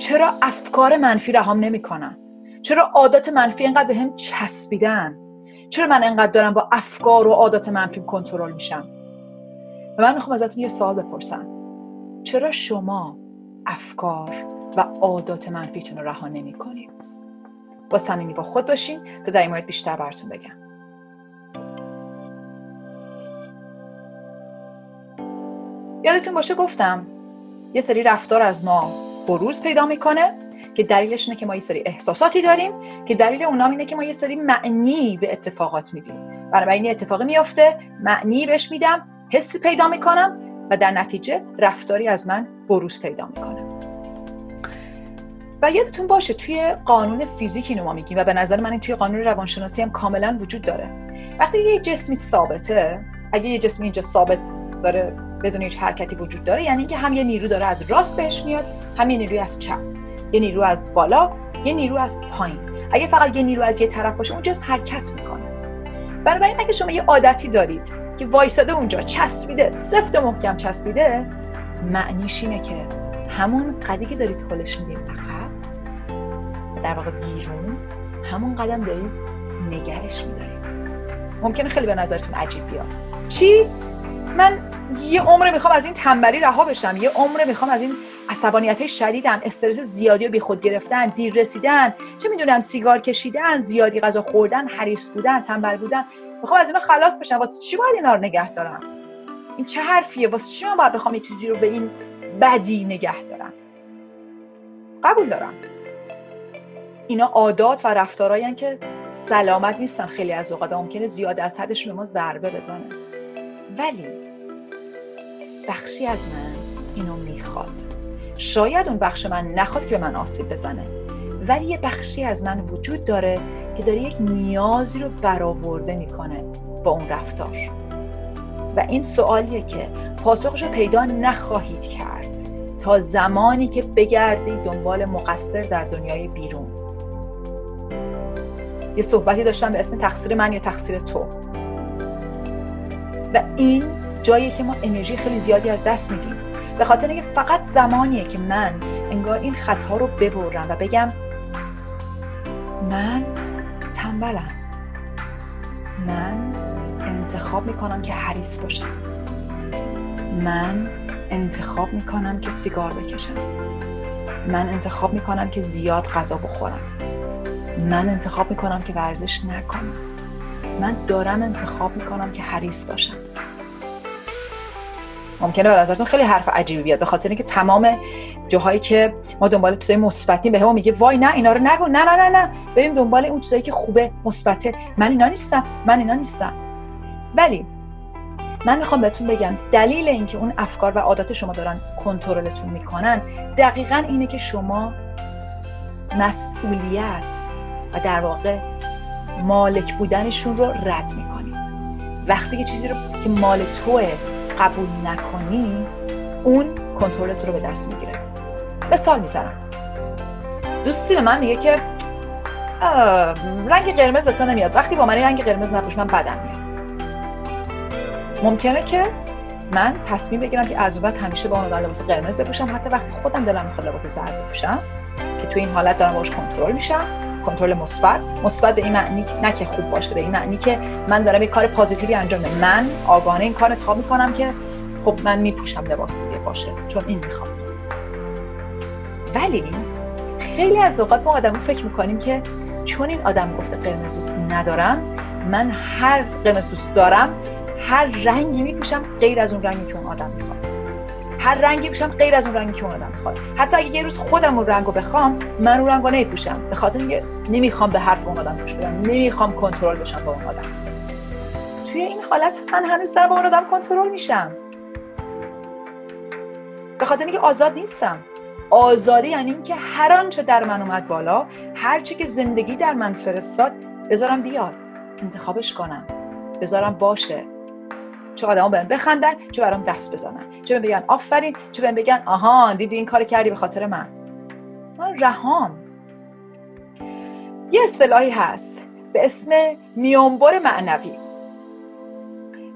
چرا افکار منفی رهام نمی‌کنن؟ چرا عادات منفی اینقدر به هم چسبیدن؟ چرا من انقدر دارم با افکار و عادات منفی کنترل میشم؟ و من می‌خوام ازتون یه سوال بپرسم. چرا شما افکار و عادات منفیتون رو رها نمی کنید با صمیمی با خود باشین تا در این مورد بیشتر براتون بگم. یادتون باشه گفتم یه سری رفتار از ما بروز پیدا می‌کنه که دلیلش اینه که ما یه سری احساساتی داریم که دلیل اونام اینه که ما یه سری معنی به اتفاقات میدیم. برای این اتفاقی میافته معنی بهش میدم حس پیدا می‌کنم و در نتیجه رفتاری از من بروز پیدا می‌کنه. و یادتون باشه توی قانون فیزیک اینو ما میگیم و به نظر من این توی قانون روانشناسی هم کاملا وجود داره. وقتی یه جسمی ثابته اگه یه جسمی اینجا ثابت داره بدون هیچ حرکتی وجود داره یعنی اینکه هم یه نیرو داره از راست بهش میاد هم یه نیروی از چپ. یه نیرو از بالا یه نیرو از پایین. اگه فقط یه نیرو از یه طرف باشه اون جسم حرکت می‌کنه. این اگه شما یه عادتی دارید که وایساده اونجا چسبیده سفت و محکم چسبیده معنیش اینه که همون قدی که دارید حلش میدین عقب در واقع بیرون همون قدم دارید نگرش میدارید. ممکنه خیلی به نظرتون عجیب بیاد. چی؟ من یه عمر می‌خوام از این تنبلی رها بشم. یه عمر می‌خوام از این عصبانیت شدیدم استرس زیادی و خود گرفتن دیر رسیدن چه می‌دونم سیگار کشیدن زیادی غذا خوردن حریص بودن تنبل بودن. می‌خوام از اینا خلاص بشم. واسه چی باید اینا رو نگه دارم؟ این چه حرفیه؟ واسه چی من باید بخوام یه رو به این بدی نگه دارم؟ قبول دارم. اینا عادات و رفتارهایی که سلامت نیستن خیلی از اوقات. ممکنه زیاد از حدش به ما ضربه بزنه. ولی بخشی از من اینو می‌خواد. شاید اون بخش من نخواد که به من آسیب بزنه. ولی یه بخشی از من وجود داره که داره یک نیازی رو برآورده می‌کنه با اون رفتار. و این سوالیه که پاسخش رو پیدا نخواهید کرد تا زمانی که بگردید دنبال مقصر در دنیای بیرون. یه صحبتی داشتم به اسم تقصیر من یا تقصیر تو. و این جایی که ما انرژی خیلی زیادی از دست میدیم. به خاطر اینکه فقط زمانیه که من انگار این خطا رو ببرم و بگم من تنبلم. من انتخاب می‌کنم که حریص باشم. من انتخاب می‌کنم که سیگار بکشم. من انتخاب می‌کنم که زیاد غذا بخورم. من انتخاب می‌کنم که ورزش نکنم. من دارم انتخاب می‌کنم که حریص باشم. ممکنه به نظرتون خیلی حرف عجیبی بیاد به خاطر اینکه تمام جاهایی که ما دنبال چیزای مثبتیم به هم میگه وای نه اینا رو نگو نه نه نه نه. بریم دنبال اون چیزایی که خوبه مثبته. من اینا نیستم من اینا نیستم. ولی من می‌خوام بهتون بگم دلیل اینکه اون افکار و عادات شما دارن کنترلتون می‌کنن دقیقا اینه که شما مسئولیت و در واقع مالک بودنشون رو رد می‌کنید. وقتی که چیزی رو که مال توه قبول نکنی اون کنترلت رو به دست می‌گیره. مثال می‌زنم. دوستی به من میگه که رنگ قرمز تو نمیاد. وقتی با من رنگ قرمز نپوش من بدم میاد. ممکنه که من تصمیم بگیرم که از بعد همیشه با اون لباس قرمز بپوشم. حتی وقتی خودم دلم می‌خواد لباس زرد بپوشم که تو این حالت دارم باش کنترل میشم. کنترل مثبت. مثبت به این معنی نه که خوب باشه به این معنی که من دارم یه کار پازیتیوی انجام میدم. من آگانه این کار انتخاب می‌کنم که خب من میپوشم لباس دیگه باشه چون این می‌خوام. ولی خیلی از اوقات ما آدمو فکر می‌کنیم که چون این آدم گفته قرمز دوست ندارم من هر قرمز دوست دارم هر رنگی میپوشم غیر از اون رنگی که اون آدم می‌خواد. هر رنگی بپوشم غیر از اون رنگی که اون می‌خواد. حتی اگه یه روز خودم اون رنگو بخوام من اون رنگو نمیپوشم. به خاطر اینکه نمی‌خوام به حرف اون آدم گوش بدم. نمی‌خوام کنترل بشم با اون آدم. توی این حالت من هنوز در با اون آدم کنترل میشم. به خاطر اینکه آزاد نیستم. آزادی یعنی اینکه هر آنچه در من اومد بالا هر چی که زندگی در من فرستاد بذارم بیاد. انتخابش کنم. بذارم باشه. چه آدما بهم بخندن چه برام دست بزنن چه بهم بگن آفرین؟ چه بهم بگن آها دیدی این کار کردی به خاطر من؟ من رهام. یه اصطلاحی هست به اسم میانبر معنوی.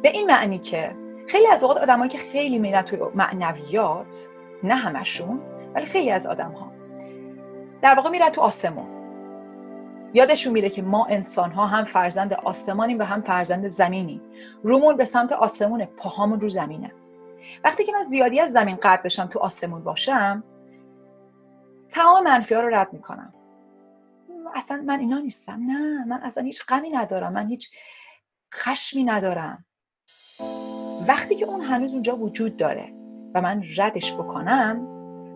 به این معنی که خیلی از اوقات آدمایی که خیلی میرن توی معنویات نه همشون ولی خیلی از آدم ها در واقع میره تو آسمون. یادشون میره که ما انسان ها هم فرزند آسمانیم و هم فرزند زمینی رومون به سمت آسمونه پاهامون رو زمینه. وقتی که من زیادی از زمین قرد بشم تو آسمون باشم تمام منفی ها رو رد می‌کنم. اصلا من اینا نیستم. نه من اصلا هیچ غمی ندارم. من هیچ خشمی ندارم. وقتی که اون هنوز اونجا وجود داره و من ردش بکنم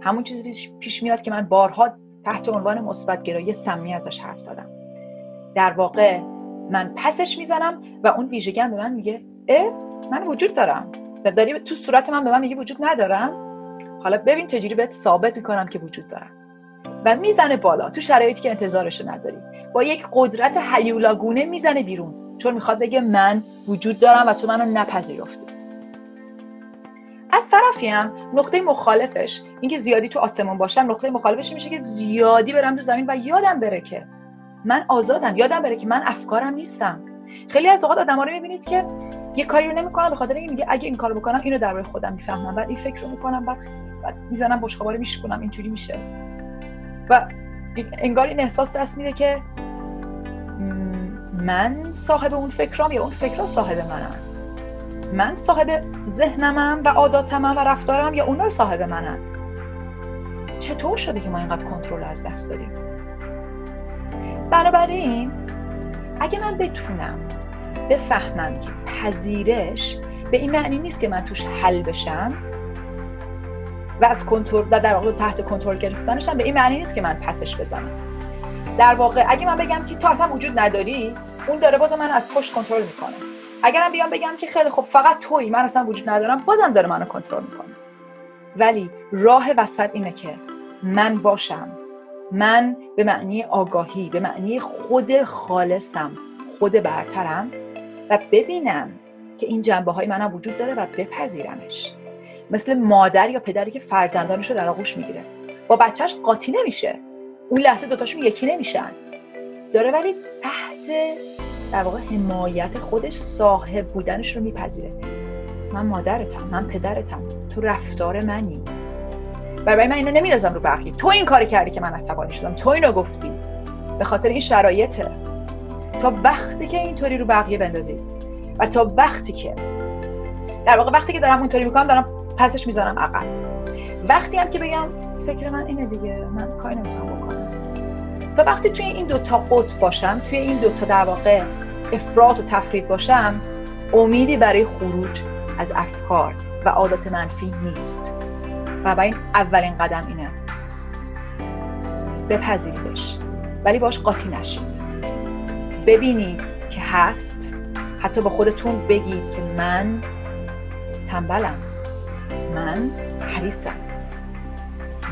همون چیزی پیش میاد که من بارها تحت عنوان مثبت گرایی سمی ازش حرف زدم. در واقع من پسش می‌زنم و اون ویژگی به من میگه اه من وجود دارم. داری تو صورت من به من میگه وجود ندارم؟ حالا ببین چجوری بهت ثابت می‌کنم که وجود دارم. و می‌زنه بالا. تو شرایطی که انتظارشو نداری. با یک قدرت حیولاگونه می‌زنه بیرون. چون می‌خواد بگه من وجود دارم و تو منو نپذیرفتی. از طرفی هم نقطه مخالفش اینکه زیادی تو آسمون باشم نقطه مخالفش میشه که زیادی برم تو زمین و یادم بره که من آزادم. یادم بره که من افکارم نیستم. خیلی از اوقات آدم‌ها رو می‌بینید که یه کاری رو نمی‌کنم به خاطر اینکه میگه اگه این کارو بکنم اینو درباره خودم می‌فهمم. بعد این فکر رو می‌کنم بعد بعد می‌زنم بشقاباره میشکنم اینجوری میشه. و انگار این احساس دست میده که من صاحب اون فکرام یا اون فکرها صاحب منم من صاحب ذهنمم و عاداتمم و رفتارم یا اونا صاحب منن. چطور شده که ما اینقدر کنترل از دست دادیم؟ بنابراین اگه من بتونم بفهمم که پذیرش به این معنی نیست که من توش حل بشم و از کنترل و در واقع تحت کنترل گرفتنشم به این معنی نیست که من پسش بزنم. در واقع اگه من بگم که تو اصلا وجود نداری اون داره باز من از پشت کنترل می‌کنه. اگرم بیام بگم که خیلی خب فقط تویی من اصلا وجود ندارم بازم داره منو کنترل می‌کنه. ولی راه وسط اینه که من باشم. من به معنی آگاهی به معنی خود خالصم خود برترم و ببینم که این جنبه های منم وجود داره و بپذیرمش. مثل مادر یا پدری که فرزندانش رو در آغوش می‌گیره. با بچهش قاطی نمیشه. اون لحظه دوتاشون یکی نمیشن. داره ولی تحت در واقع حمایت خودش صاحب بودنش رو میپذیره. من مادرتم من پدرتم. تو رفتار منی. برای من اینو نمیدازم رو بقیه. تو این کاری کردی که من عصبانی شدم. تو اینو گفتی. به خاطر این شرایطه. تا وقتی که اینطوری رو بقیه بندازید. و تا وقتی که در واقع وقتی که دارم اونطوری می‌کنم دارم پسش می‌زنم عقب. وقتی هم که بگم فکر من اینه دیگه. من کاری نمی‌تونم بکنم. تا وقتی توی این دوتا قطب باشم توی این دوتا در واقع افراد و تفرید باشم امیدی برای خروج از افکار و عادات منفی نیست. و برای اولین قدم اینه. بپذیریدش. ولی باش قاطی نشید. ببینید که هست. حتی با خودتون بگید که من تنبلم. من حریصم.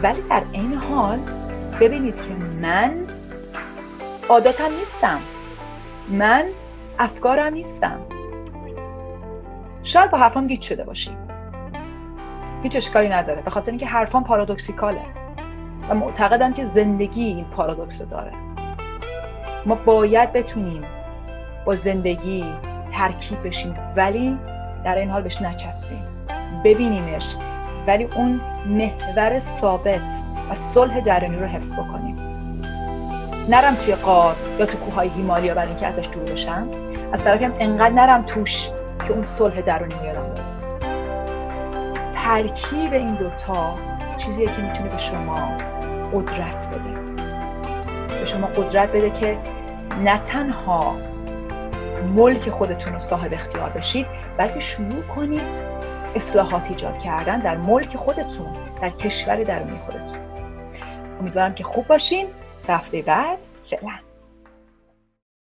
ولی در این حال ببینید که من عاداتم نیستم. من افکارم نیستم. شاید با حرفام گیت شده باشی هیچ اشکالی نداره. به خاطر اینکه حرفام پارادوکسیکاله. و معتقدم که زندگی این پارادوکس داره. ما باید بتونیم با زندگی ترکیب بشیم ولی در این حال بهش نچسبیم. ببینیمش ولی اون محور ثابت و صلح درونی رو حفظ بکنیم. نرم توی قار یا تو کوههای هیمالیا برای اینکه ازش دور بشم. از طرفی هم انقدر نرم توش که اون صلح درونی میارم ترکیب این دوتا چیزیه که می‌تونه به شما قدرت بده. به شما قدرت بده که نه تنها ملک خودتون رو صاحب اختیار بشید بلکه شروع کنید اصلاحات ایجاد کردن در ملک خودتون در کشور درونی خودتون. امیدوارم که خوب باشین. تا هفته بعد فعلا.